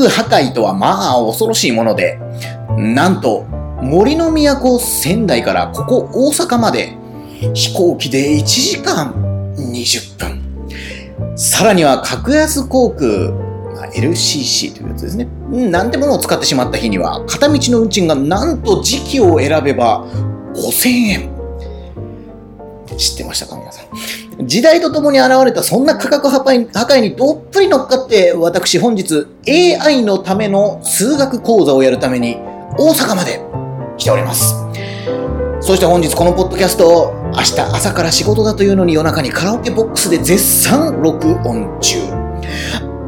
価格破壊とはまあ恐ろしいもので、なんと森の都仙台からここ大阪まで飛行機で1時間20分。さらには格安航空、まあ LCC というやつですね。なんてものを使ってしまった日には、片道の運賃がなんと時期を選べば5000円。知ってましたか皆さん。時代とともに現れたそんな価格破壊破壊にどっり乗っかって、私本日 AI のための数学講座をやるために大阪まで来ております。そして本日このポッドキャストを明日朝から仕事だというのに夜中にカラオケボックスで絶賛録音中。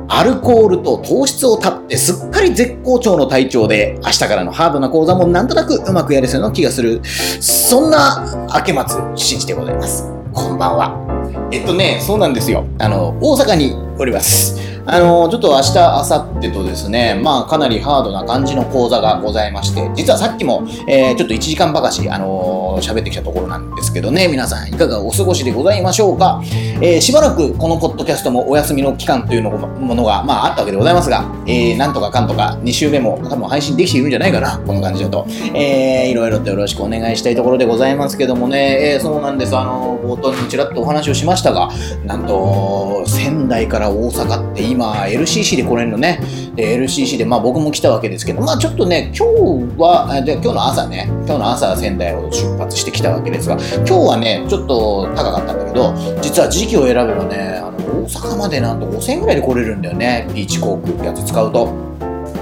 アルコールと糖質を断ってすっかり絶好調の体調で明日からのハードな講座もなんとなくうまくやれそうな気がする。そんな明け松真嗣でございます。こんばんは。えっとね、そうなんですよ。あの、大阪におります。あの、ちょっと明日、明後日とですね、まあ、かなりハードな感じの講座がございまして、実はさっきも、えーちょっと1時間ばかし、あのー喋ってきたところなんですけどね、皆さんいかがお過ごしでございましょうか。えーしばらくこのポッドキャストもお休みの期間というのものが、まあ、あったわけでございますが、えーなんとかかんとか2週目も多分配信できているんじゃないかな、この感じだと。えーいろいろとよろしくお願いしたいところでございますけどもね、えーそうなんです。あの冒頭にちらっとお話をしましたが、なんと、仙台から大阪って今、LCC で来れるのね。で、LCC で、まあ僕も来たわけですけど、まあちょっとね、今日は、で今日の朝ね、今日の朝仙台を出発してきたわけですが、今日はね、ちょっと高かったんだけど、実は時期を選べばね、あの大阪までなんと5000円ぐらいで来れるんだよね、ビーチ航空ってやつ使うと。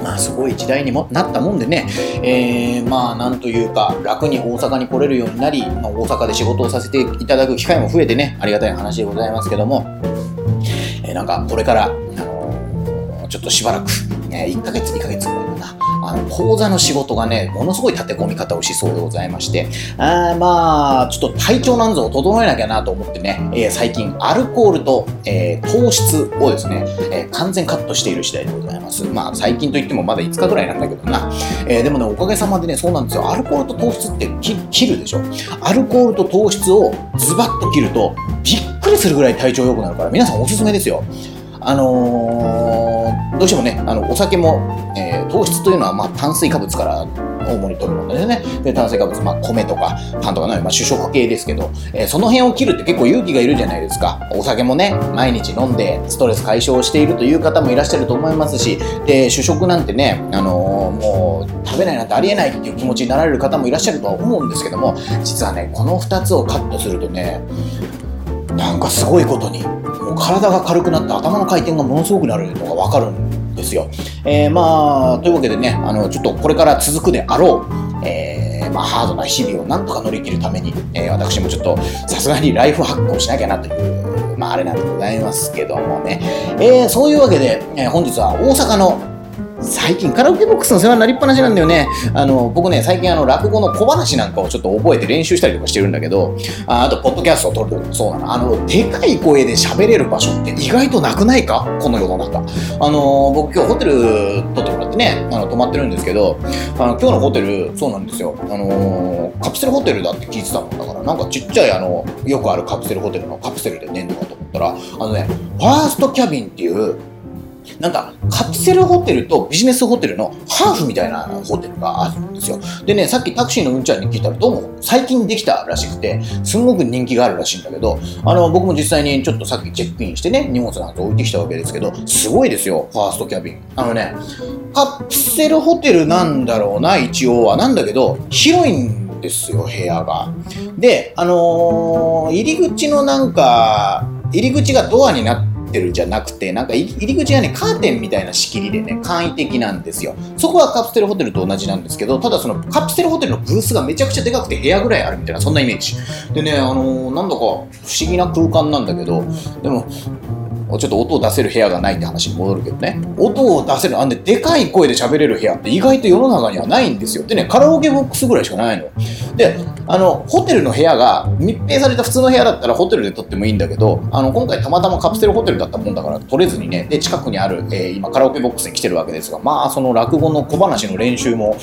まあすごい時代にもなったもんでね、えー、まあなんというか楽に大阪に来れるようになり、まあ、大阪で仕事をさせていただく機会も増えてね、ありがたい話でございますけども、えーなんかこれから、あのーちょっとしばらく、ね、1ヶ月2ヶ月ぐらいかな、あの講座の仕事がね、ものすごい立て込み方をしそうでございまして、あーまあ、ちょっと体調なんぞを整えなきゃなと思ってね、えー最近アルコールと、えー糖質をですね、えー完全カットしている次第でございます。まあ最近といってもまだ5日ぐらいなんだけどな。えでもね、おかげさまでね、そうなんですよ。アルコールと糖質って切るでしょ。アルコールと糖質をズバッと切ると、びっりするぐらい体調良くなるから、皆さんおすすめですよ。あのーどうしてもね、あのお酒も、えー糖質というのは、まあ、炭水化物から主に取るものですね。で炭水化物、まあ、米とかパンとかね、まあ、主食系ですけど、えーその辺を切るって結構勇気がいるじゃないですか。お酒もね、毎日飲んでストレス解消しているという方もいらっしゃると思いますし、で主食なんてね、あのーもう食べないなんてありえないっていう気持ちになられる方もいらっしゃるとは思うんですけども、実はね、この2つをカットするとね、なんかすごいことに、もう体が軽くなって頭の回転がものすごくなるのがわかるんですよ。えーまあ、というわけでね、あの、ちょっとこれから続くであろう、えーまあ、ハードな日々をなんとか乗り切るために、えー私もちょっとさすがにライフハックをしなきゃなという、まあ、あれなんでございますけどもね。えそういうわけで、え本日は大阪の最近カラオケボックスの世話になりっぱなしなんだよね。あの、僕ね、最近あの、落語の小話なんかをちょっと覚えて練習したりとかしてるんだけど、ああと、ポッドキャストを撮るときもそうなの。あの、でかい声で喋れる場所って意外となくないか？この世の中。あの、僕今日ホテル撮ってもらってね、あの、泊まってるんですけど、あの、今日のホテル、そうなんですよ。あの、カプセルホテルだって聞いてたもんだから、なんかちっちゃいあの、よくあるカプセルホテルのカプセルで寝んのかと思ったら、あのね、ファーストキャビンっていう、なんかカプセルホテルとビジネスホテルのハーフみたいなホテルがあるんですよ。でね、さっきタクシーのうんちゃんに聞いたらどうも最近できたらしくて、すごく人気があるらしいんだけど、あの、僕も実際にちょっとさっきチェックインしてね、荷物なんか置いてきたわけですけど、すごいですよ、ファーストキャビン。あのね、カプセルホテルなんだろうな、一応は。なんだけど、広いんですよ、部屋が。で、あのー入り口のなんか、入り口がドアになっててるじゃなくて、なんか入り入り口がね、カーテンみたいな仕切りでね、簡易的なんですよ。そこはカプセルホテルと同じなんですけど、ただそのカプセルホテルのブースがめちゃくちゃでかくて部屋ぐらいあるみたいな、そんなイメージ。でね、あのーなんだか不思議な空間なんだけど、でも、ちょっと音を出せる部屋がないって話に戻るけどね。音を出せる、あんで、でかい声で喋れる部屋って意外と世の中にはないんですよ。でね、カラオケボックスぐらいしかないの。で、あの、ホテルの部屋が密閉された普通の部屋だったらホテルで撮ってもいいんだけど、あの、今回たまたまカプセルホテルだったもんだから撮れずにね、で、近くにある、えー、今カラオケボックスに来てるわけですが、まあ、その落語の小話の練習も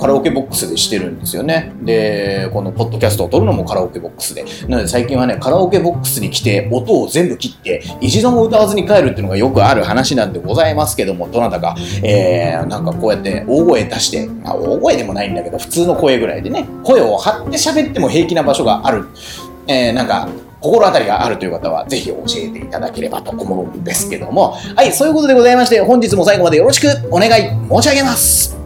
カラオケボックスでしてるんですよね。で、このポッドキャストを撮るのもカラオケボックスで。なので最近はね、カラオケボックスに来て音を全部切って、一度も歌わずに帰るっていうのがよくある話なんでございますけども、どなたか、えー、なんかこうやって大声出して、あ、大声でもないんだけど、普通の声ぐらいでね、声を張って喋っても平気な場所がある。えー、なんか、心当たりがあるという方は、ぜひ教えていただければと思うんですけども、はい、そういうことでございまして、本日も最後までよろしくお願い申し上げます。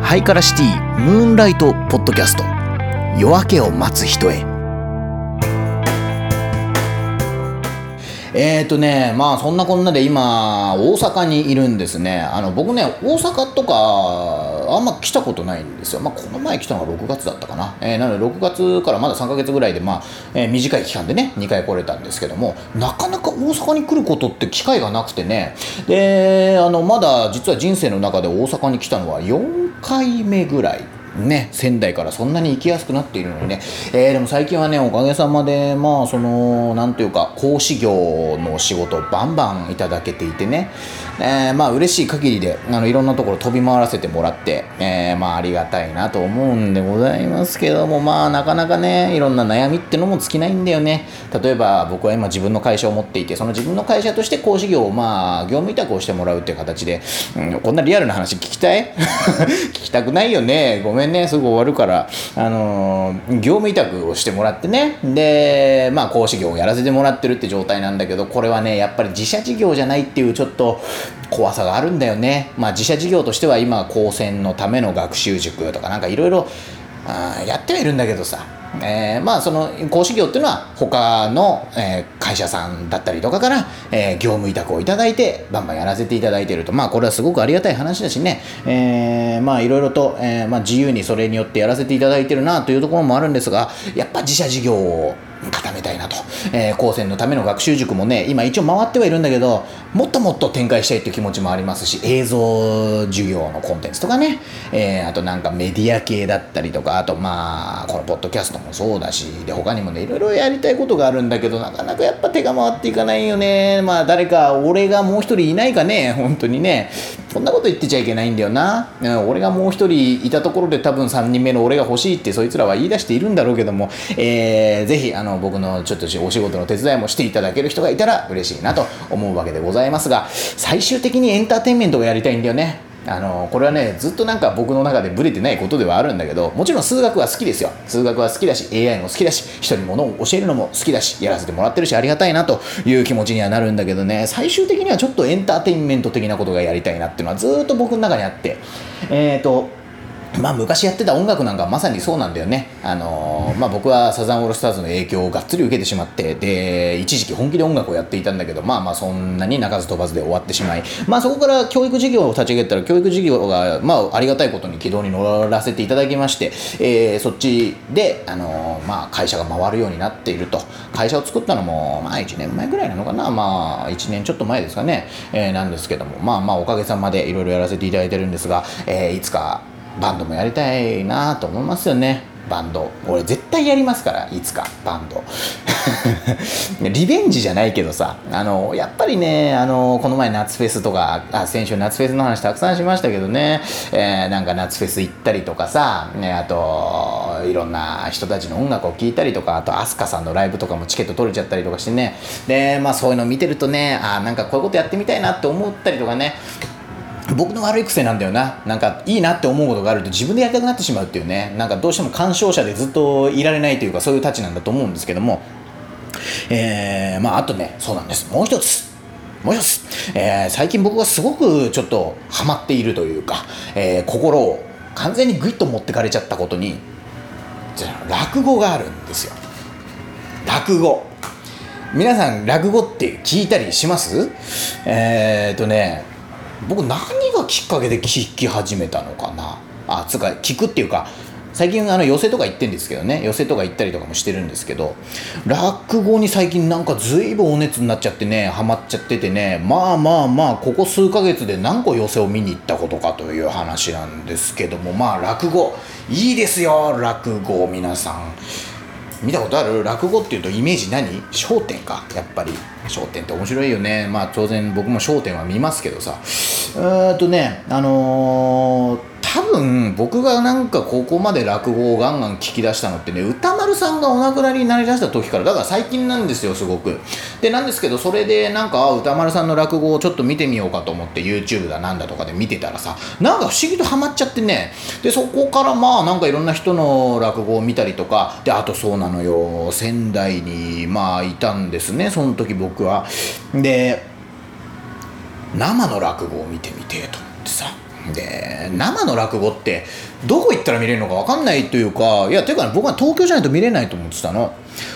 ハイカラシティムーンライトポッドキャスト。夜明けを待つ人へえっ、ー、とね、まあそんなこんなで今、大阪にいるんですね。あの僕ね、大阪とか、あんま来たことないんですよ。まあこの前来たのが6月だったかな。えー、なので6月からまだ3ヶ月ぐらいで、まあ、えー、短い期間でね、2回来れたんですけども、なかなか大阪に来ることって機会がなくてね、で、あの、まだ実は人生の中で大阪に来たのは4回目ぐらい。ね、仙台からそんなに行きやすくなっているのにね、えー、でも最近はね、おかげさまで、まあ、その、なんていうか、講師業の仕事をバンバンいただけていてね、えー、まあ、嬉しい限りで、あの、いろんなところ飛び回らせてもらって、えー、まあ、ありがたいなと思うんでございますけども、まあ、なかなかね、いろんな悩みってのも尽きないんだよね。例えば、僕は今自分の会社を持っていて、その自分の会社として講師業を、まあ、業務委託をしてもらうっていう形で、うん、こんなリアルな話聞きたい？聞きたくないよね。ごめんね、すぐ終わるから、あのー、業務委託をしてもらってね、で、まあ、講師業をやらせてもらってるって状態なんだけど、これはね、やっぱり自社事業じゃないっていう、ちょっと、怖さがあるんだよね。まあ自社事業としては今高専のための学習塾とかなんかいろいろやってはいるんだけどさ、えー、まあその講師業っていうのは他の、えー、会社さんだったりとかから、えー、業務委託をいただいてバンバンやらせていただいてると。まあこれはすごくありがたい話だしね、えー、まあいろいろと、えーまあ、自由にそれによってやらせていただいてるなというところもあるんですがやっぱ自社事業を固めたいなと、えー、高専のための学習塾もね今一応回ってはいるんだけどもっともっと展開したいって気持ちもありますし映像授業のコンテンツとかね、えー、あとなんかメディア系だったりとかあとまあこのポッドキャストもそうだしで他にもねいろいろやりたいことがあるんだけどなかなかやっぱ手が回っていかないよね。まあ誰か俺がもう一人いないかね本当にね。こんなこと言ってちゃいけないんだよな。俺がもう一人いたところで多分3人目の俺が欲しいってそいつらは言い出しているんだろうけども、えー、ぜひあの僕のちょっとお仕事の手伝いもしていただける人がいたら嬉しいなと思うわけでございますが最終的にエンターテインメントがやりたいんだよね。あのこれはねずっとなんか僕の中でブレてないことではあるんだけどもちろん数学は好きですよ。数学は好きだし AI も好きだし人に物を教えるのも好きだしやらせてもらってるしありがたいなという気持ちにはなるんだけどね。最終的にはちょっとエンターテインメント的なことがやりたいなっていうのはずっと僕の中にあって。えっ、ー、とまあ昔やってた音楽なんかまさにそうなんだよね。あのー、まあ僕はサザンオールスターズの影響をがっつり受けてしまって、で、一時期本気で音楽をやっていたんだけど、まあまあそんなに鳴かず飛ばずで終わってしまい、まあそこから教育事業を立ち上げたら、教育事業が、まあありがたいことに軌道に乗らせていただきまして、えー、そっちで、あのー、まあ会社が回るようになっていると。会社を作ったのも、まあ1年前ぐらいなのかな、まあ1年ちょっと前ですかね、えー、なんですけども、まあまあおかげさまでいろいろやらせていただいてるんですが、えー、いつかバンドもやりたいなと思いますよね。バンド。俺絶対やりますからいつか。バンド。リベンジじゃないけどさ。あのやっぱりねあのこの前夏フェスとかあ先週夏フェスの話たくさんしましたけどね、えー、なんか夏フェス行ったりとかさ、ね、あといろんな人たちの音楽を聴いたりとか。あと飛鳥さんのライブとかもチケット取れちゃったりとかしてね。でまあそういうの見てるとねあなんかこういうことやってみたいなって思ったりとかね。僕の悪い癖なんだよな。なんかいいなって思うことがあると自分でやりたくなってしまうっていうね。なんかどうしても鑑賞者でずっといられないというかそういうたちなんだと思うんですけども。えー、まああとね、そうなんです。もう一つ。もう一つ。えー、最近僕がすごくちょっとハマっているというか、えー、心を完全にグイッと持ってかれちゃったことに、落語があるんですよ。落語。皆さん落語って聞いたりします？えー、っとね僕何がきっかけで聞き始めたのかな？あつか聞くっていうか最近あの寄席とか行ってんですけどね。寄席とか行ったりとかもしてるんですけど落語に最近なんか随分お熱になっちゃってねハマっちゃっててねまあまあまあここ数ヶ月で何個寄席を見に行ったことかという話なんですけどもまあ落語いいですよ落語皆さん。見たことある落語っていうとイメージ何？笑点か。やっぱり。笑点って面白いよね。まあ当然僕も笑点は見ますけどさ。えっとねあのー多分僕がなんかここまで落語をガンガン聞き出したのってね歌丸さんがお亡くなりになりだした時からだから最近なんですよすごく。でなんですけどそれでなんか歌丸さんの落語をちょっと見てみようかと思って YouTube だなんだとかで見てたらさなんか不思議とハマっちゃってね。でそこからまあなんかいろんな人の落語を見たりとかであとそうなのよ仙台にまあいたんですねその時僕は。で生の落語を見てみてえと思ってさ。で生の落語ってどこ行ったら見れるのか分かんないというかいやていうか、ね、僕は東京じゃないと見れないと思ってたの。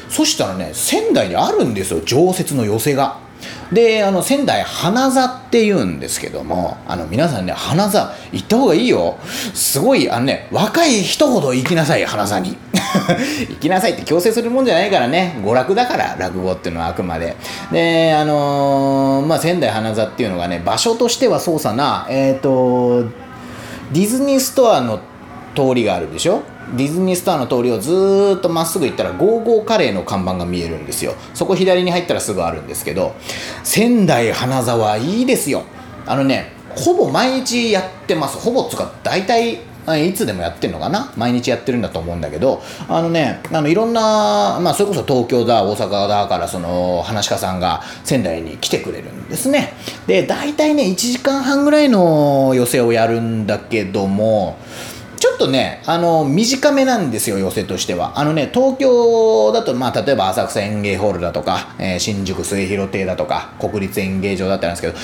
そしたらね仙台にあるんですよ常設の寄席が。であの仙台花座っていうんですけどもあの皆さんね花座行った方がいいよ。すごいあのね若い人ほど行きなさい花座に。行きなさいって強制するもんじゃないからね。娯楽だから落語っていうのはあくまで。であのー、まあ仙台花座っていうのがね場所としてはそうさなえっ、ー、とディズニーストアの通りがあるでしょ？ディズニーストアの通りをずっとまっすぐ行ったらゴーゴーカレーの看板が見えるんですよ。そこ左に入ったらすぐあるんですけど仙台花沢いいですよ。あのねほぼ毎日やってます。ほぼつか大体いつでもやってるのかな？毎日やってるんだと思うんだけどあのねあのいろんな、まあ、それこそ東京だ大阪だからその話し家さんが仙台に来てくれるんですね。で大体ね1時間半ぐらいの寄席をやるんだけどもちょっとね、あの、短めなんですよ、寄席としては。あのね、東京だと、まあ、例えば浅草演芸ホールだとか、えー、新宿末広亭だとか、国立演芸場だったんですけど、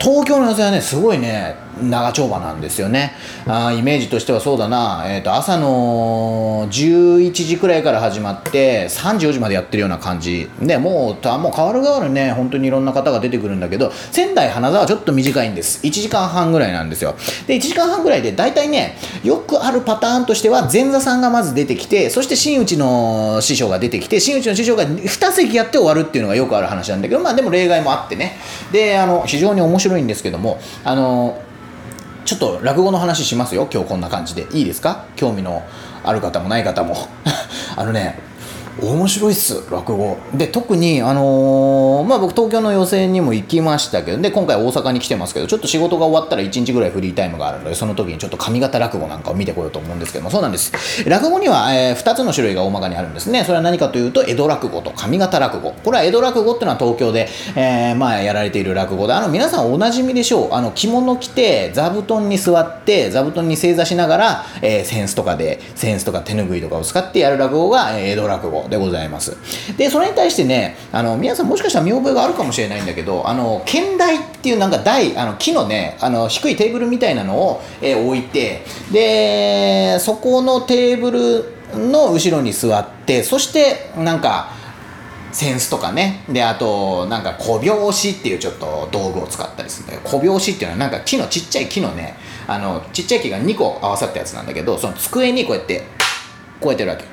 東京の寄席はね、すごいね、長丁場なんですよね。あイメージとしてはそうだな、えーと、朝の11時くらいから始まって3時4時までやってるような感じ。でもうもう変わる変わるね本当にいろんな方が出てくるんだけど仙台花座はちょっと短いんです。1時間半ぐらいなんですよ。で1時間半ぐらいで大体ねよくあるパターンとしては前座さんがまず出てきてそして真打ちの師匠が出てきて真打ちの師匠が2席やって終わるっていうのがよくある話なんだけどまあでも例外もあってね。であの非常に面白いんですけどもあのちょっと落語の話しますよ。今日こんな感じで。いいですか？興味のある方もない方も。あのね面白いっす落語。で特にあのー、まあ僕東京の予選にも行きましたけどで今回大阪に来てますけどちょっと仕事が終わったら1日ぐらいフリータイムがあるのでその時にちょっと上方落語なんかを見てこようと思うんですけども。そうなんです。落語には、えー、2つの種類が大まかにあるんですね。それは何かというと江戸落語と上方落語。これは江戸落語っていうのは東京で、えー、まあやられている落語であの皆さんおなじみでしょう。あの着物着て座布団に座って座布団に正座しながら、えー、センスとかでセンスとか手ぬぐいとかを使ってやる落語が、江戸落語。でございます。で、それに対してね、あの、皆さんもしかしたら見覚えがあるかもしれないんだけど、あの、剣台っていうなんか台、あの、木のね、あの、低いテーブルみたいなのを、えー、置いて、で、そこのテーブルの後ろに座って、そして、なんか、センスとかね。で、あと、なんか小拍子っていうちょっと道具を使ったりするんだけど、小拍子っていうのはなんか木のちっちゃい木のね、あの、ちっちゃい木が2個合わさったやつなんだけど、その机にこうやって、こうやってるわけ。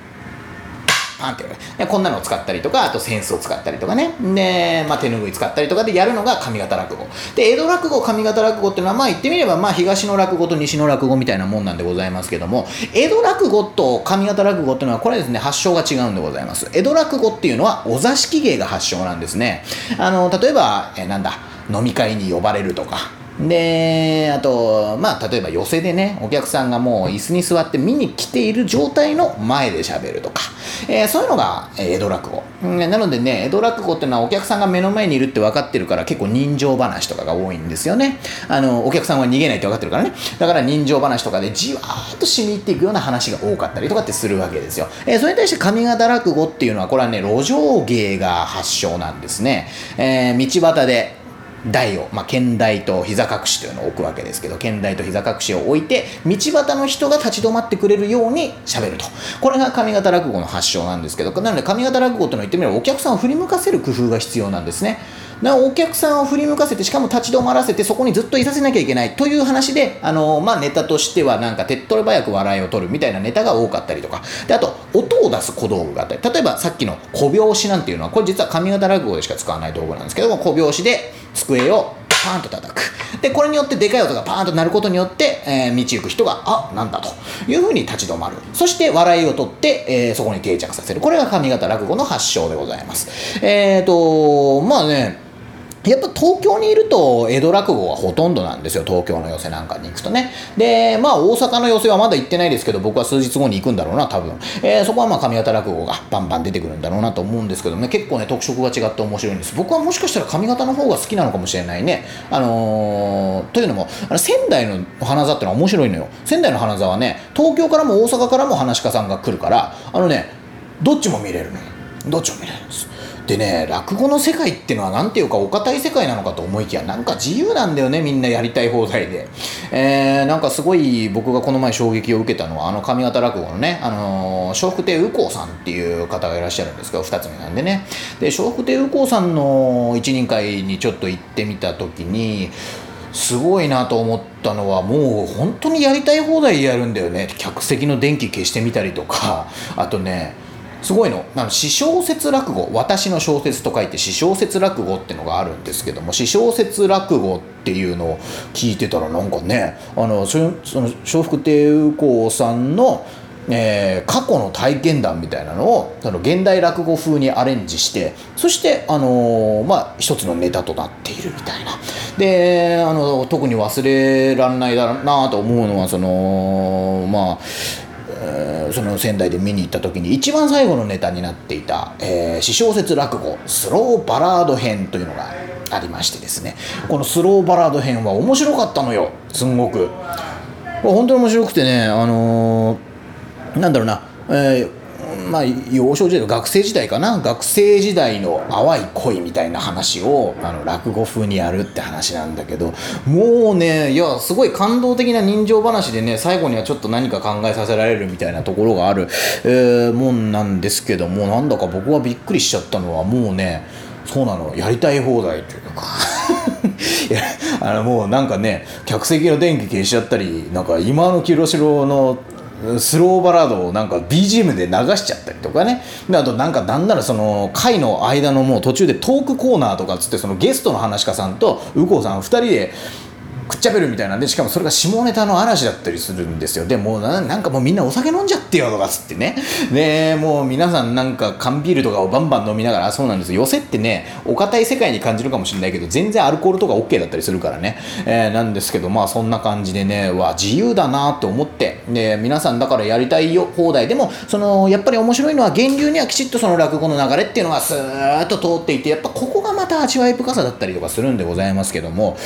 パンってでこんなのを使ったりとかあと扇子を使ったりとかね。で、まあ、手ぬぐい使ったりとかでやるのが上方落語。で江戸落語上方落語っていうのはまあ言ってみればまあ東の落語と西の落語みたいなもんなんでございますけども江戸落語と上方落語っていうのはこれですね発祥が違うんでございます。江戸落語っていうのはお座敷芸が発祥なんですね。あの例えば、えなんだ飲み会に呼ばれるとかで、あと、まあ、例えば寄席でね、お客さんがもう椅子に座って見に来ている状態の前で喋るとか、えー、そういうのが、江戸落語。なのでね、江戸落語っていうのはお客さんが目の前にいるって分かってるから結構人情話とかが多いんですよね。あの、お客さんは逃げないって分かってるからね。だから人情話とかでじわーっと染み入っていくような話が多かったりとかってするわけですよ。えー、それに対して上方落語っていうのは、これはね、路上芸が発祥なんですね。えー、道端で、台を、まあ、剣台と膝隠しというのを置くわけですけど、剣台と膝隠しを置いて、道端の人が立ち止まってくれるように喋ると。これが上方落語の発祥なんですけど、なので上方落語というのを言ってみれば、お客さんを振り向かせる工夫が必要なんですね。なお客さんを振り向かせてしかも立ち止まらせてそこにずっといさせなきゃいけないという話であの、まあ、ネタとしてはなんか手っ取り早く笑いを取るみたいなネタが多かったりとかであと音を出す小道具があったり例えばさっきの小拍子なんていうのはこれ実は上方落語でしか使わない道具なんですけども小拍子で机をパーンと叩く。でこれによってでかい音がパーンと鳴ることによって、えー、道行く人があなんだと。いうふうに立ち止まる。そして笑いを取って、えー、そこに定着させる。これが上方落語の発祥でございます。えっ、ー、とまあねやっぱ東京にいると江戸落語はほとんどなんですよ東京の寄席なんかに行くとね。でまあ大阪の寄席はまだ行ってないですけど僕は数日後に行くんだろうな多分、えー、そこはまあ上方落語がバンバン出てくるんだろうなと思うんですけどね。結構ね特色が違って面白いんです。僕はもしかしたら上方の方が好きなのかもしれないね。あのー、というのもあの仙台の花座ってのは面白いのよ。仙台の花座はね東京からも大阪からも話し家さんが来るからあのねどっちも見れるのどっちも見れるんです。でね落語の世界っていうのは何ていうかお堅い世界なのかと思いきやなんか自由なんだよねみんなやりたい放題で、えー、なんかすごい僕がこの前衝撃を受けたのはあの上方落語のねあの笑福亭右近さんっていう方がいらっしゃるんですけど2つ目なんでね。で笑福亭右近さんの一人会にちょっと行ってみた時にすごいなと思ったのはもう本当にやりたい放題やるんだよね。客席の電気消してみたりとか。あとねすごいの。あの私小説落語。私の小説と書いて私小説落語ってのがあるんですけども私小説落語っていうのを聞いてたらなんかねあのその笑福亭右近さんのえー、過去の体験談みたいなのをその現代落語風にアレンジしてそして、あのー、まあ、一つのネタとなっているみたいな。であの特に忘れられないだろうなと思うのはそのまあその仙台で見に行った時に一番最後のネタになっていた、えー、小説落語スローバラード編というのがありましてですね。このスローバラード編は面白かったのよ。すんごく。本当に面白くてねあのー、なんだろうな、えーまあ、幼少時代の学生時代かな？学生時代の淡い恋みたいな話をあの落語風にやるって話なんだけどもうねいやすごい感動的な人情話でね最後にはちょっと何か考えさせられるみたいなところがある、えー、もんなんですけどもなんだか僕はびっくりしちゃったのはもうねそうなのやりたい放題というか。いやあのもうなんかね客席の電気消しちゃったりなんか今の清志郎のスローバラードをなんか BGM で流しちゃったりとかね。であとなんかなんならその回の間のもう途中でトークコーナーとかっつってそのゲストの話家さんと右近さん2人でくっちゃべるみたいなんでしかもそれが下ネタの嵐だったりするんですよ。でもうなんかもうみんなお酒飲んじゃってよとかっつってね。でもう皆さんなんか缶ビールとかをバンバン飲みながらそうなんです。よ寄せってねお堅い世界に感じるかもしれないけど全然アルコールとか OK だったりするからね、えー、なんですけどまあそんな感じでねわ自由だなと思って。で皆さんだからやりたいよ放題でもそのやっぱり面白いのは源流にはきちっとその落語の流れっていうのがスーッと通っていてやっぱここがまた味わい深さだったりとかするんでございますけども、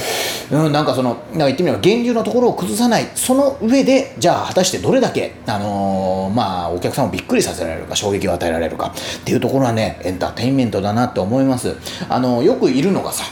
うん、なんかそのなんか言ってみれば源流のところを崩さないその上でじゃあ果たしてどれだけ、あのー、まあ、お客さんをびっくりさせられるか衝撃を与えられるかっていうところはねエンターテインメントだなって思います。あのよくいるのがさ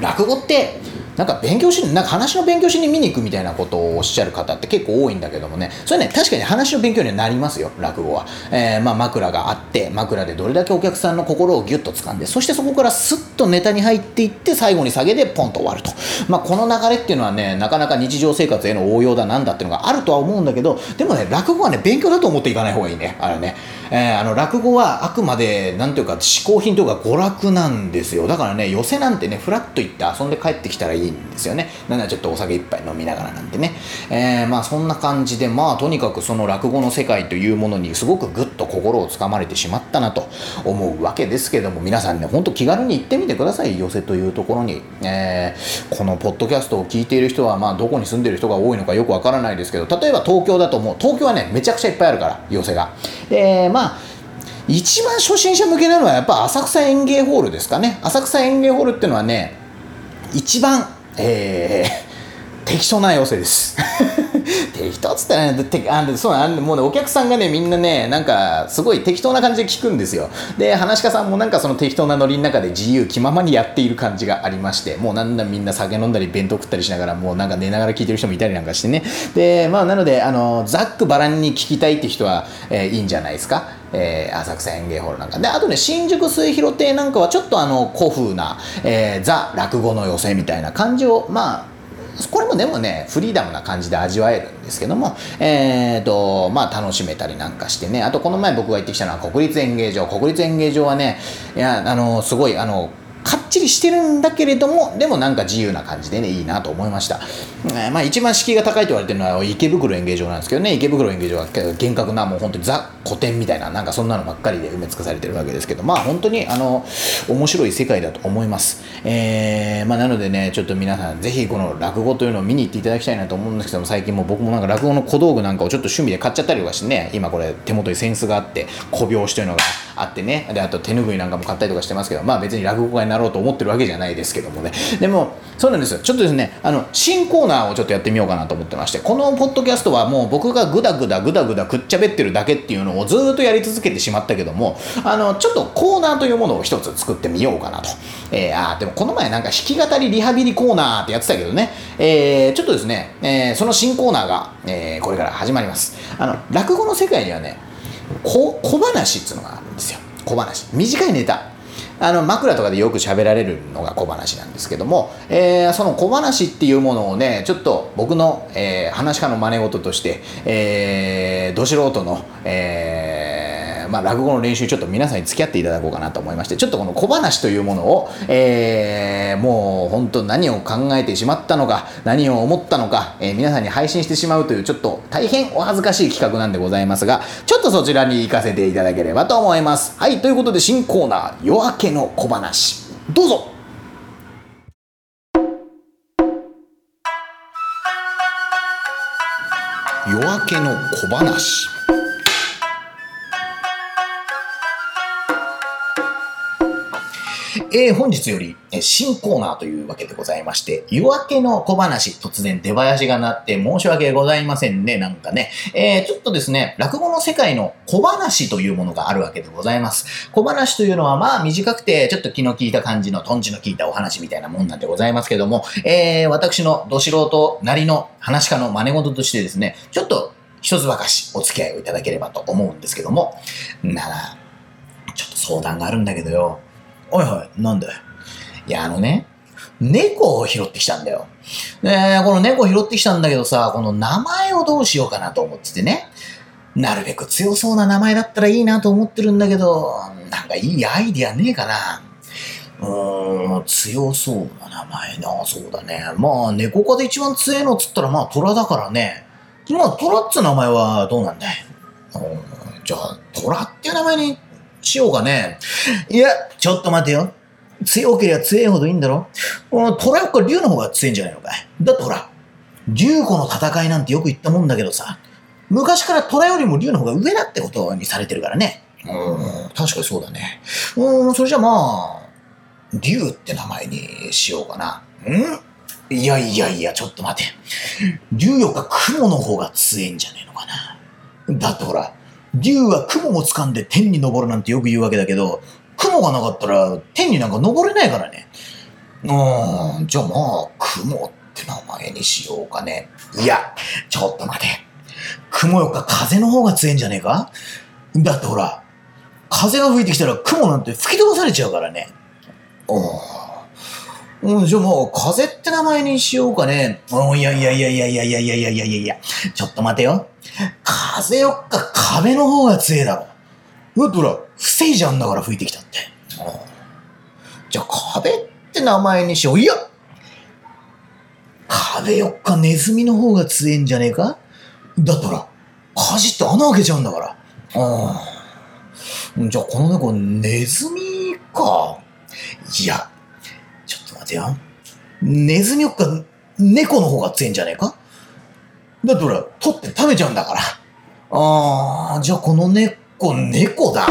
落語ってなんか勉強し、なんか話の勉強しに見に行くみたいなことをおっしゃる方って結構多いんだけどもね、それね、確かに話の勉強にはなりますよ、落語は。えー、まあ枕があって、枕でどれだけお客さんの心をギュッと掴んで、そしてそこからスッとネタに入っていって、最後に下げでポンと終わると。まあこの流れっていうのはね、なかなか日常生活への応用だなんだっていうのがあるとは思うんだけど、でもね、落語はね、勉強だと思っていかない方がいいね、あれね。えー、あの落語はあくまでなんていうか嗜好品というか娯楽なんですよだからね寄せなんてねフラッと行って遊んで帰ってきたらいいんですよね。なんならちょっとお酒一杯飲みながらなんてね、えー、まあそんな感じでまあとにかくその落語の世界というものにすごくぐっと心をつかまれてしまったなと思うわけですけども皆さんねほんと気軽に行ってみてください寄せというところに、えー、このポッドキャストを聞いている人はまあどこに住んでる人が多いのかよくわからないですけど例えば東京だともう東京はねめちゃくちゃいっぱいあるから寄せが。でまあまあ一番初心者向けなのはやっぱ浅草園芸ホールですかね。浅草園芸ホールっていうのはね一番えー、適当な寄せです。適当っつったらねてあそうなんもうねお客さんがねみんなねなんかすごい適当な感じで聞くんですよ。で話し家さんもなんかその適当なノリの中で自由気ままにやっている感じがありましてもうなんだみんな酒飲んだり弁当食ったりしながらもうなんか寝ながら聞いてる人もいたりなんかしてね。でまあなのであのざっくばらんに聞きたいって人は、えー、いいんじゃないですかえー、浅草園芸ホールなんかであとね新宿末広亭なんかはちょっとあの古風な、えー、ザ落語の寄せみたいな感じをまあこれもでもね、フリーダムな感じで味わえるんですけども、えーと、まあ楽しめたりなんかしてね、あとこの前僕が行ってきたのは国立演芸場。国立演芸場はね、いや、あの、すごい、あの、かちりしてるんだけれども、でもなんか自由な感じでね、いいなと思いました。えー、まあ一番敷居が高いと言われてるのは池袋演芸場なんですけどね、池袋演芸場は厳格なもう本当にザ古典みたいな、なんかそんなのばっかりで埋め尽くされてるわけですけど、まあ本当にあの、面白い世界だと思います。えー、まあなのでね、ちょっと皆さんぜひこの落語というのを見に行っていただきたいなと思うんですけども、最近も僕もなんか落語の小道具なんかをちょっと趣味で買っちゃったりとかしてね、今これ手元にセンスがあって、小拍子というのがあってね、で、あと手ぬぐいなんかも買ったりとかしてますけど、まあ別に落語家になろうと思ってるわけじゃないですけどもね。でも、そうなんですよ。ちょっとですね、あの、新コーナーをちょっとやってみようかなと思ってまして、このポッドキャストはもう僕がぐだぐだぐだぐだくっちゃべってるだけっていうのをずっとやり続けてしまったけども、あの、ちょっとコーナーというものを一つ作ってみようかなと。えー、あでもこの前なんか弾き語りリハビリコーナーってやってたけどね、えー、ちょっとですね、えー、その新コーナーが、えー、これから始まります。あの、落語の世界にはね、小小話っていうのがあるんですよ。小話。短いネタ。あの枕とかでよく喋られるのが小話なんですけども、えー、その小話っていうものをねちょっと僕の、えー、話家の真似事として、えー、ど素人の、えーまあ、落語の練習ちょっと皆さんに付き合っていただこうかなと思いまして、ちょっとこの小話というものを、えー、もう本当何を考えてしまったのか、何を思ったのか、えー、皆さんに配信してしまうというちょっと大変お恥ずかしい企画なんでございますが、ちょっとそちらに行かせていただければと思います。はい、ということで新コーナー、夜明けの小話。どうぞ夜明けの小話。えー、本日より、え新コーナーというわけでございまして、夜明けの小話、突然出囃子が鳴って申し訳ございませんね、なんかね。えー、ちょっとですね、落語の世界の小話というものがあるわけでございます。小話というのはまあ短くて、ちょっと気の利いた感じの、トンチの効いたお話みたいなもんなんでございますけども、えー、私のど素人なりの話家の真似事としてですね、ちょっと一つばかしお付き合いをいただければと思うんですけども、なら、ちょっと相談があるんだけどよ。はいはい、なんだよ。いや、あのね、猫を拾ってきたんだよ。で、この猫拾ってきたんだけどさ、この名前をどうしようかなと思っててね。なるべく強そうな名前だったらいいなと思ってるんだけど、なんかいいアイディアねえかな。うーん、強そうな名前な、そうだね。まあ、猫科で一番強いのっつったら、まあ、虎だからね。まあ、虎っつう名前はどうなんだい？じゃあ、虎っていう名前にしようかね。いや、ちょっと待てよ。強ければ強いほどいいんだろトラよっか竜の方が強いんじゃないのかい。だってほら、竜子の戦いなんてよく言ったもんだけどさ、昔から虎よりも竜の方が上だってことにされてるからね。うん、確かにそうだね。うん、それじゃまあ、竜って名前にしようかな。ん？いやいやいや、ちょっと待て。竜よか雲の方が強いんじゃねえのかな。だってほら、竜は雲を掴んで天に昇るなんてよく言うわけだけど、雲がなかったら天になんか登れないからね。うん、じゃあまあ、雲って名前にしようかね。いや、ちょっと待て。雲よか風の方が強いんじゃねえか？だってほら、風が吹いてきたら雲なんて吹き飛ばされちゃうからね。うん、じゃあもう、風って名前にしようかね。うん、いやいやいやいやいやいやいやいやいやいやちょっと待てよ。風よっか壁の方が強えだろ。うわ、ほら、防いじゃうんだから吹いてきたって。じゃあ壁って名前にしよう。いや壁よっかネズミの方が強えんじゃねえか？だったら、火事って穴開けちゃうんだから。ああ。じゃあこの猫、ネズミか。いや、ちょっと待てよ。ネズミよっか猫の方が強えんじゃねえか？だってほら、取って食べちゃうんだから。ああ、じゃあこの猫、猫だ。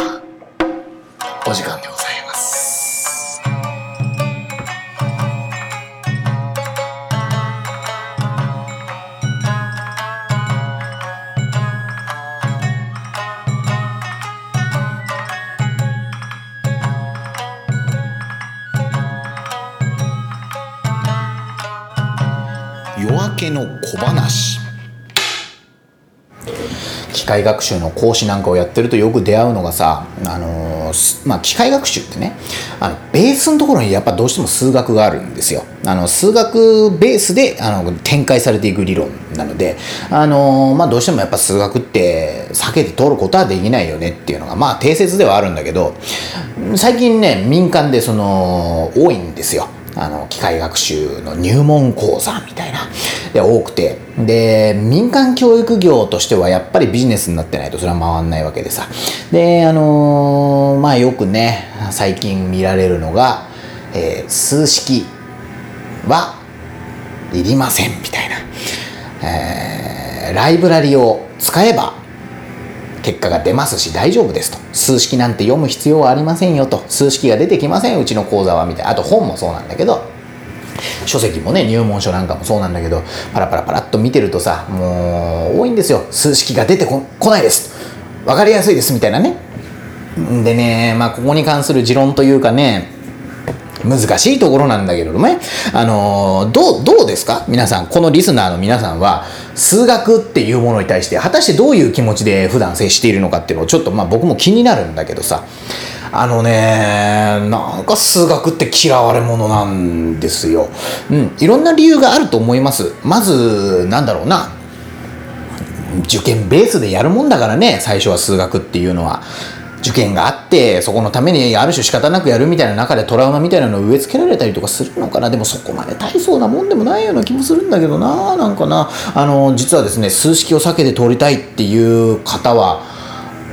お時間でございます。夜明けの小話。企械学習の講師なんかをやってるとよく出会うのがさ、あのー、まあ、機械学習ってねあのベースのところにやっぱどうしても数学があるんですよ。あの数学ベースであの展開されていく理論なので、あのー、まあ、どうしてもやっぱ数学って避けて通ることはできないよねっていうのがまあ定説ではあるんだけど最近ね民間でその多いんですよ。あの機械学習の入門講座みたいなで多くて。で民間教育業としてはやっぱりビジネスになってないとそれは回んないわけでさ。であのー、まあよくね最近見られるのが、えー、数式はいりませんみたいな、えー、ライブラリを使えば結果が出ますし大丈夫ですと。数式なんて読む必要はありませんよと。数式が出てきませんうちの講座はみたいな。あと本もそうなんだけど。書籍もね入門書なんかもそうなんだけど。パラパラパラっと見てるとさもう多いんですよ。数式が出てこないです分かりやすいですみたいなね。でねまあここに関する持論というかね。難しいところなんだけれどもね、あのー、どう、どうですか？皆さん、このリスナーの皆さんは、数学っていうものに対して、果たしてどういう気持ちで普段接しているのかっていうのをちょっとまあ僕も気になるんだけどさ、あのね、なんか数学って嫌われ者なんですよ。うん、いろんな理由があると思います。まず、なんだろうな。受験ベースでやるもんだからね、最初は数学っていうのは。受験があってそこのためにある種仕方なくやるみたいな中でトラウマみたいなのを植え付けられたりとかするのかな。でもそこまで大層なもんでもないような気もするんだけどな。なんかな。あの実はですね数式を避けて通りたいっていう方は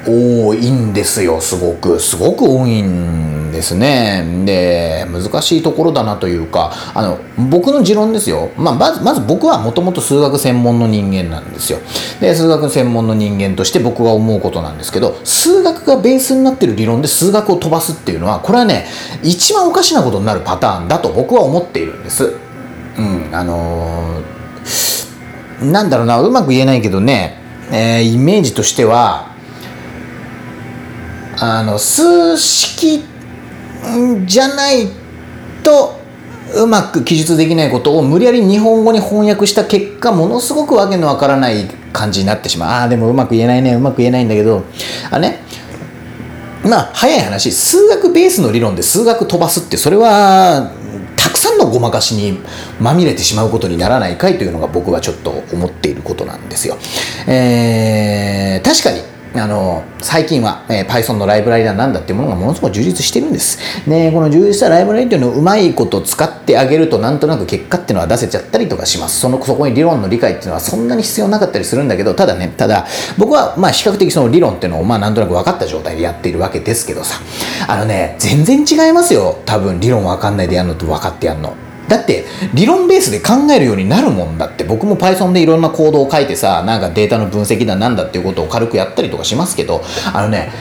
多いんですよすごく。すごく多いんですね。で難しいところだなというかあの僕の持論ですよ、まあ、まずまず僕はもともと数学専門の人間なんですよ。で数学専門の人間として僕が思うことなんですけど数学がベースになってる理論で数学を飛ばすっていうのはこれはね一番おかしなことになるパターンだと僕は思っているんです。うんあのー、なんだろうなうまく言えないけどね、えー、イメージとしてはあの数式じゃないとうまく記述できないことを無理やり日本語に翻訳した結果ものすごくわけのわからない感じになってしまう。ああでもうまく言えないねうまく言えないんだけどあねまあ早い話数学ベースの理論で数学飛ばすってそれはたくさんのごまかしにまみれてしまうことにならないかいというのが僕はちょっと思っていることなんですよ。えー、確かに。あの、最近は、えー、Python のライブラリだなんだっていうものがものすごく充実してるんです。で、この充実したライブラリっていうのをうまいこと使ってあげるとなんとなく結果っていうのは出せちゃったりとかします。その、そこに理論の理解っていうのはそんなに必要なかったりするんだけど、ただね、ただ、僕はまあ比較的その理論っていうのをまあなんとなく分かった状態でやっているわけですけどさ、あのね、全然違いますよ。多分理論分かんないでやるのと分かってやるの。だって理論ベースで考えるようになるもんだって僕も Python でいろんなコードを書いてさなんかデータの分析だなんだっていうことを軽くやったりとかしますけどあのね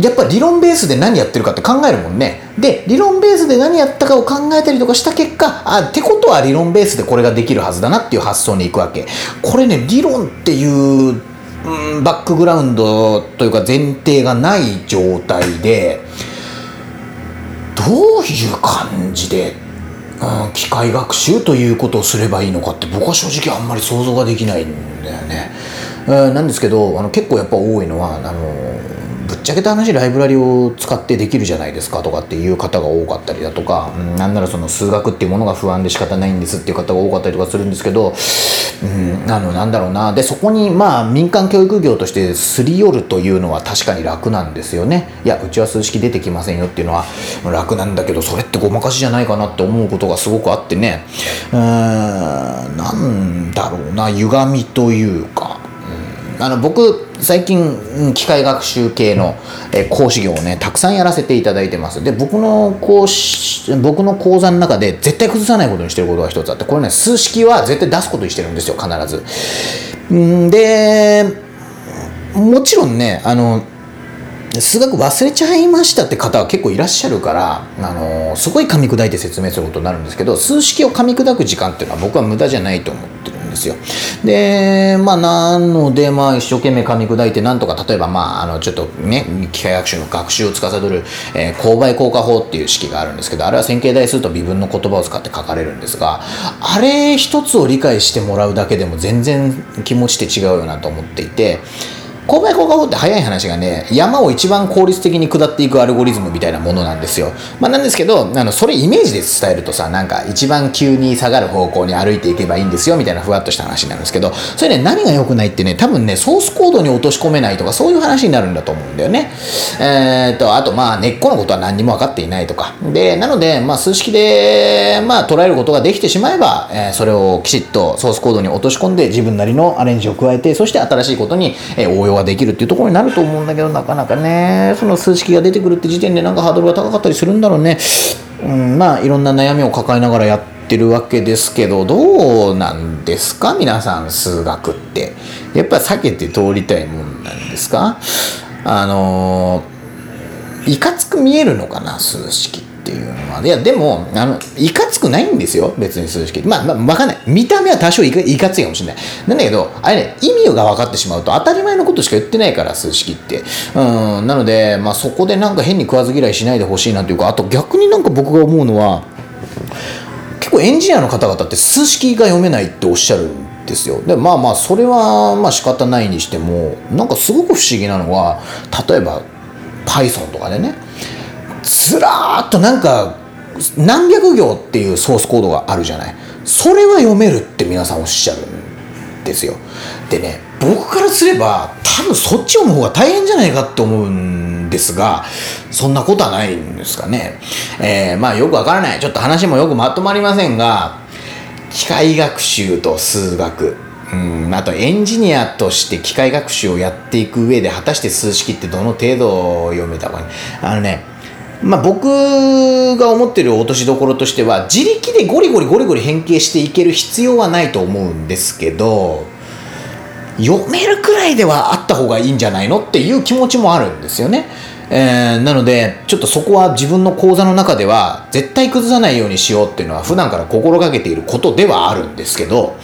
やっぱ理論ベースで何やってるかって考えるもんね。で、理論ベースで何やったかを考えたりとかした結果、あ、ってことは理論ベースでこれができるはずだなっていう発想に行くわけ。これね、理論っていう、うん、バックグラウンドというか前提がない状態で、どういう感じでうん、機械学習ということをすればいいのかって僕は正直あんまり想像ができないんだよね。うん、なんですけどあの結構やっぱ多いのはあのぶっちゃけた話ライブラリを使ってできるじゃないですかとかっていう方が多かったりだとか、うん、なんならその数学っていうものが不安で仕方ないんですっていう方が多かったりとかするんですけど、うん、あのなんだろうな。でそこにまあ民間教育業としてすり寄るというのは確かに楽なんですよね。いやうちは数式出てきませんよっていうのは楽なんだけどそれってごまかしじゃないかなって思うことがすごくあってね。うんなんだろうな。歪みというか、あの僕最近機械学習系の講師業をねたくさんやらせていただいてます。で僕の講師僕の講座の中で絶対崩さないことにしてることが一つあってこれね数式は絶対出すことにしてるんですよ必ず。んでもちろんねあの数学忘れちゃいましたって方は結構いらっしゃるから、あのすごい噛み砕いて説明することになるんですけど数式を噛み砕く時間っていうのは僕は無駄じゃないと思っですよ。で、まあ、なので、まあ、一生懸命噛み砕いて、なんとか、例えば、まあ、あの、ちょっとね、機械学習の学習を司る、えー、勾配効果法っていう式があるんですけど、あれは線形代数と微分の言葉を使って書かれるんですが、あれ一つを理解してもらうだけでも全然気持ちって違うよなと思っていて、勾配効果法って早い話がね、山を一番効率的に下っていくアルゴリズムみたいなものなんですよ。まあ、なんですけど、あのそれイメージで伝えるとさ、なんか一番急に下がる方向に歩いていけばいいんですよみたいなふわっとした話なんですけど、それね、何が良くないってね、多分ね、ソースコードに落とし込めないとか、そういう話になるんだと思うんだよね。えー、っと、あとまあ、根っこのことは何にも分かっていないとか。で、なので、まあ、数式で、まあ、捉えることができてしまえば、えー、それをきちっとソースコードに落とし込んで、自分なりのアレンジを加えて、そして新しいことに、えー、応用ができるっていうところになると思うんだけど、なかなかね、その数式が出てくるって時点でなんかハードルが高かったりするんだろうね。うん、まあ、いろんな悩みを抱えながらやってるわけですけど、どうなんですか？皆さん、数学って。やっぱ避けて通りたいもんなんですか？あの、いかつく見えるのかな、数式ってていうのは。いや、でも、あの、いかつくないんですよ、別に数式。まあ、まあ、わかんない。見た目は多少いかいかついかもしれない。なんだけど、あれね、意味が分かってしまうと当たり前のことしか言ってないから、数式って。うん、なので、まあ、そこでなんか変に食わず嫌いしないでほしいなというか、あと逆になんか僕が思うのは、結構エンジニアの方々って数式が読めないっておっしゃるんですよでまあまあそれはまあ仕方ないにしてもなんかすごく不思議なのは例えば Python とかでねずらーっとなんか何百行っていうソースコードがあるじゃない？それは読めるって皆さんおっしゃるんですよ。でね僕からすれば多分そっち読む方が大変じゃないかって思うんですがそんなことはないんですかね。えー、まあよくわからない。ちょっと話もよくまとまりませんが機械学習と数学。うんあとエンジニアとして機械学習をやっていく上で果たして数式ってどの程度読めたか。あのねまあ、僕が思ってる落としどころとしては自力でゴリゴリゴリゴリ変形していける必要はないと思うんですけど読めるくらいではあった方がいいんじゃないのっていう気持ちもあるんですよね。えー、なのでちょっとそこは自分の講座の中では絶対崩さないようにしようっていうのは普段から心がけていることではあるんですけど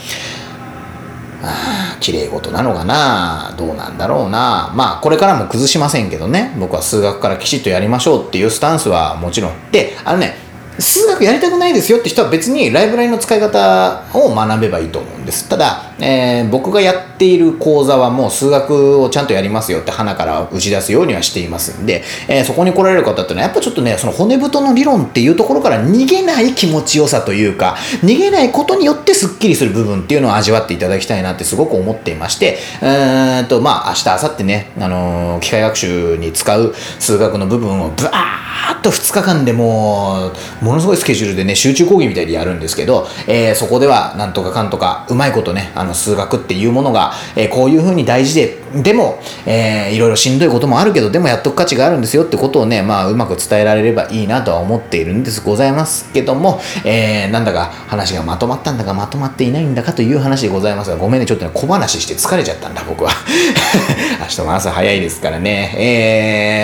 綺麗事なのかな？どうなんだろうな？まあこれからも崩しませんけどね。僕は数学からきちっとやりましょうっていうスタンスはもちろん。であのね数学やりたくないですよって人は別にライブラリの使い方を学べばいいと思うんです。ただ、えー、僕がやっている講座はもう数学をちゃんとやりますよって鼻から打ち出すようにはしていますんで、えー、そこに来られる方ってのはやっぱちょっとね、その骨太の理論っていうところから逃げない気持ちよさというか、逃げないことによってスッキリする部分っていうのを味わっていただきたいなってすごく思っていまして、うーんと、まあ明日、明後日ね、あのー、機械学習に使う数学の部分をブワーッと2日間でもう、ものすごいスケジュールでね、集中講義みたいにやるんですけど、えー、そこではなんとかかんとか、うまいことね、あの、数学っていうものが、えー、こういう風に大事で、でも、えー、いろいろしんどいこともあるけど、でもやっとく価値があるんですよってことをね、まあ、うまく伝えられればいいなとは思っているんですございますけども、えー、なんだか話がまとまったんだかまとまっていないんだかという話でございますが、ごめんね、ちょっとね、小話して疲れちゃったんだ、僕は。明日も朝早いですからね。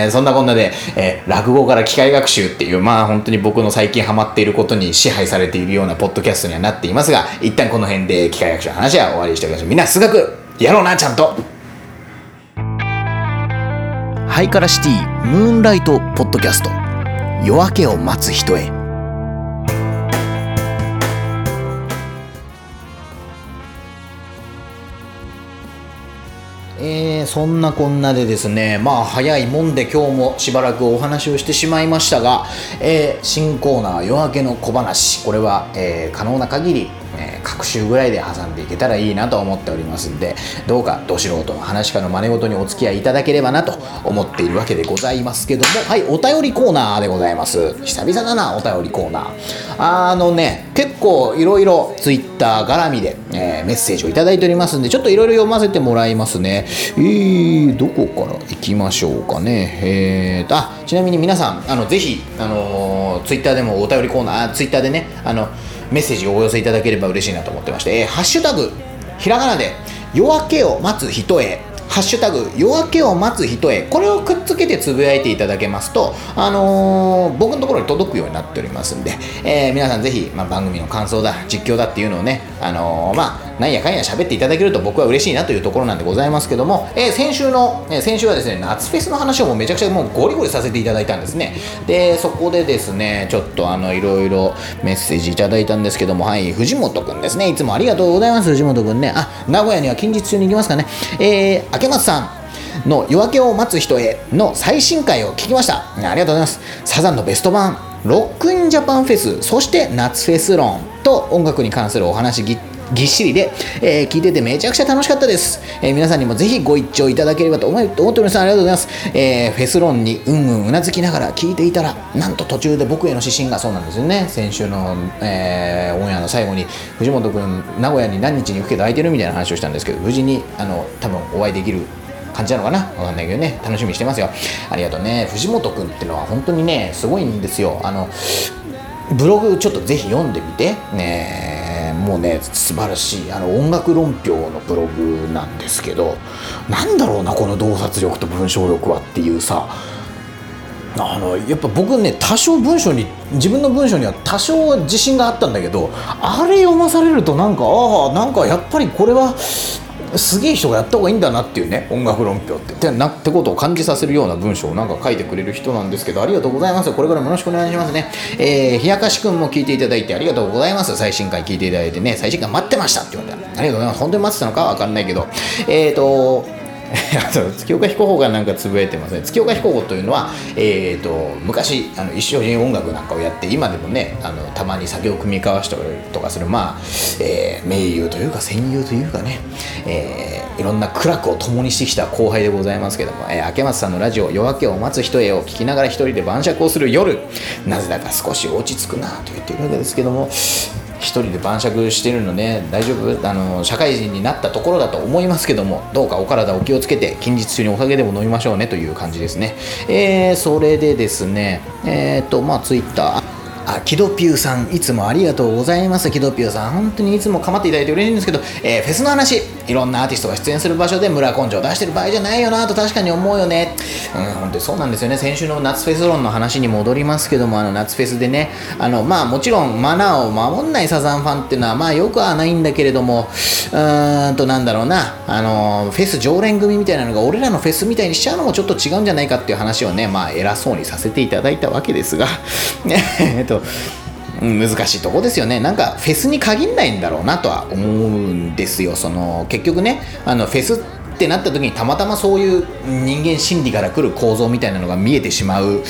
えー、そんなこんなで、えー、落語から機械学習っていう、まあ本当に僕の最近ハマっていることに支配されているようなポッドキャストにはなっていますが、一旦この辺で機械学習の話は終わりにしておきましょう。みんな数学やろうな、ちゃんと。ハイカラシティムーンライトポッドキャスト。夜明けを待つ人へ。えー、そんなこんなでですね、まあ早いもんで今日もしばらくお話をしてしまいましたが、えー、新コーナー夜明けの小話、これは、えー、可能な限りえ、各週ぐらいで挟んでいけたらいいなと思っておりますんでどうかど素人の話家の真似事にお付き合いいただければなと思っているわけでございますけどもはいお便りコーナーでございます。久々だなお便りコーナー。あのね結構いろいろ Twitter 絡みで、えー、メッセージをいただいておりますんでちょっといろいろ読ませてもらいますね。えー、どこから行きましょうかね。えーとあちなみに皆さんあのぜひあのー、Twitter でもお便りコーナー Twitter でねあのメッセージをお寄せいただければ嬉しいなと思ってまして、えー、ハッシュタグ、ひらがなで、夜明けを待つ人へ、ハッシュタグ、夜明けを待つ人へ、これをくっつけてつぶやいていただけますと、あのー、僕のところに届くようになっておりますんで、えー、皆さんぜひ、まあ、番組の感想だ、実況だっていうのをね、あのー、まあ、なんやかんや喋っていただけると僕は嬉しいなというところなんでございますけども、え、先週の、え、先週はですね、夏フェスの話をもうめちゃくちゃもうゴリゴリさせていただいたんですね。で、そこでですね、ちょっとあの、いろいろメッセージいただいたんですけども、はい、藤本くんですね。いつもありがとうございます、藤本くんね。あ、名古屋には近日中に行きますかね。えー、明松さん、の夜明けを待つ人への最新回を聞きました。ありがとうございます。サザンのベスト版、ロックインジャパンフェス、そして夏フェス論と音楽に関するお話ぎっしりで、えー聞いててめちゃくちゃ楽しかったです。えー皆さんにもぜひご一聴いただければと思い思っております。ありがとうございます。えーフェス論にうんうんうなずきながら聞いていたら、なんと途中で僕への指針がそうなんですよね。先週の、えーオンエアの最後に、藤本君、名古屋に何日に行くけど空いてるみたいな話をしたんですけど、無事に、あの、多分お会いできる感じなのかな？わかんないけどね、楽しみにしてますよ。ありがとうね。藤本君ってのは本当にね、すごいんですよ。あの、ブログちょっとぜひ読んでみて。ねもうね、素晴らしい。あの、音楽論評のブログなんですけど、なんだろうな、この洞察力と文章力はっていうさ、あのやっぱ僕ね多少文章に自分の文章には多少自信があったんだけどあれ読まされるとなんかああなんかやっぱりこれはすげえ人がやった方がいいんだなっていうね。音楽論評って。ってなってことを感じさせるような文章をなんか書いてくれる人なんですけどありがとうございます。これからもよろしくお願いしますね。えー、冷やかしくんも聞いていただいてありがとうございます。最新回聞いていただいてね最新回待ってましたって言われた。ありがとうございます。本当に待ってたのかわかんないけど。えっ、ー、と あと月岡彦吾がなんかつぶやいてますね。月岡彦吾というのは、えー、と昔あの一緒に音楽なんかをやって今でもねあのたまに酒を組み交わしたりとかするまあ、えー盟友というか戦友というかね、えーいろんな苦楽を共にしてきた後輩でございますけども、えー明松さんのラジオ「夜明けを待つ人へ」を聞きながら一人で晩酌をする夜。なぜだか少し落ち着くなと言っているわけですけども一人で晩酌してるのね大丈夫？あの社会人になったところだと思いますけどもどうかお体お気をつけて近日中にお酒でも飲みましょうねという感じですね。えー、それでですねえっ、とまあツイッター。あ、キドピューさん、いつもありがとうございます。キドピューさん、本当にいつも構っていただいて嬉しいんですけど、えーフェスの話、いろんなアーティストが出演する場所で村根性を出してる場合じゃないよなと確かに思うよね。うん、本当にそうなんですよね。先週の夏フェス論の話に戻りますけども、あの夏フェスでね、あの、まあもちろんマナーを守んないサザンファンっていうのは、まあよくはないんだけれども、うーんとなんだろうな、あの、フェス常連組みたいなのが俺らのフェスみたいにしちゃうのもちょっと違うんじゃないかっていう話をね、まあ偉そうにさせていただいたわけですが、ね、えっと、難しいとこですよね。なんかフェスに限んないんだろうなとは思うんですよ。その結局ねあのフェスってなった時にたまたまそういう人間心理から来る構造みたいなのが見えてしまう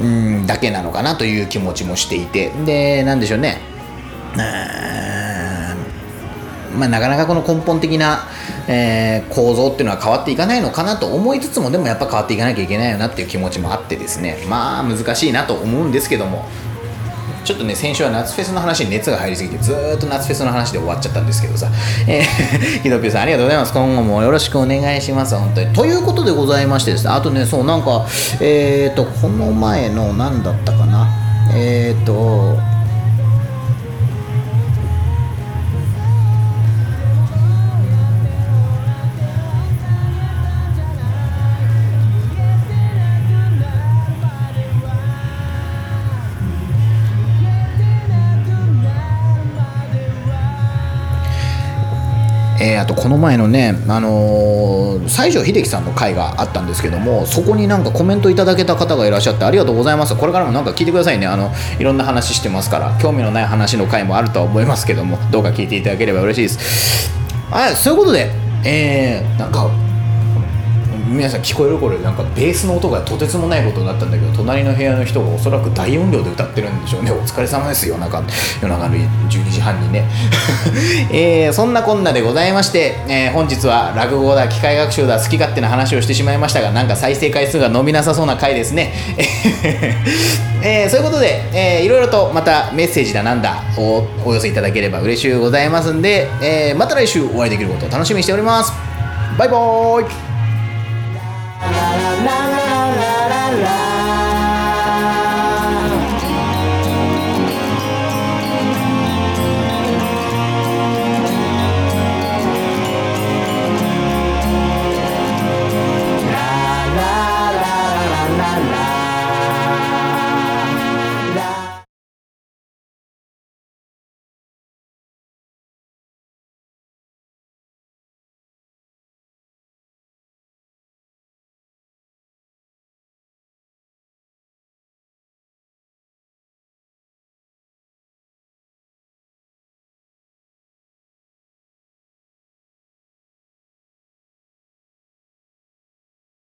うんだけなのかなという気持ちもしていて。でなんでしょうね。あーまあ、なかなかこの根本的な、えー構造っていうのは変わっていかないのかなと思いつつもでもやっぱ変わっていかなきゃいけないよなっていう気持ちもあってですね。まあ難しいなと思うんですけども。ちょっとね先週は夏フェスの話に熱が入りすぎてずーっと夏フェスの話で終わっちゃったんですけどさ、えー、ひどぴーさんありがとうございます。今後もよろしくお願いします。本当にということでございましてですね。あとねそうなんかえっ、ー、とこの前の何だったかな。えっ、ー、とえーあとこの前のね、あのー西城秀樹さんの回があったんですけどもそこになんかコメントいただけた方がいらっしゃってありがとうございます。これからもなんか聞いてくださいね。あのいろんな話してますから興味のない話の回もあるとは思いますけどもどうか聞いていただければ嬉しいです。はいそういうことでえー、なんか皆さん聞こえるこれなんかベースの音がとてつもないことになったんだけど隣の部屋の人がおそらく大音量で歌ってるんでしょうね。お疲れ様ですよなんか夜中の12時半にね、えーそんなこんなでございまして、えー本日は落語だ機械学習だ好き勝手な話をしてしまいましたがなんか再生回数が伸びなさそうな回ですね、えーそういうことで、えーいろいろとまたメッセージだなんだをお寄せいただければ嬉しゅうございますんで、えーまた来週お会いできることを楽しみにしております。バイバーイ。